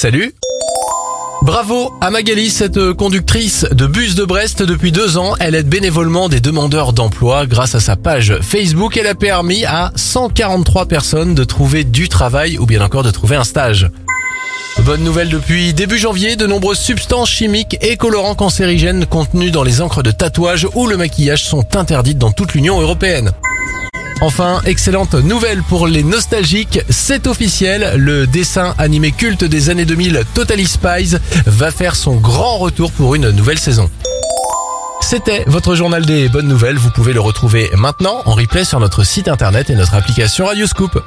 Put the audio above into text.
Salut Bravo à Magali, cette conductrice de bus de Brest depuis deux ans. Elle aide bénévolement des demandeurs d'emploi. Grâce à sa page Facebook, elle a permis à 143 personnes de trouver du travail ou bien encore de trouver un stage. Bonne nouvelle depuis début janvier, de nombreuses substances chimiques et colorants cancérigènes contenus dans les encres de tatouage ou le maquillage sont interdites dans toute l'Union européenne. Enfin, excellente nouvelle pour les nostalgiques, c'est officiel, le dessin animé culte des années 2000 Totally Spies va faire son grand retour pour une nouvelle saison. C'était votre journal des bonnes nouvelles, vous pouvez le retrouver maintenant en replay sur notre site internet et notre application Radioscoop.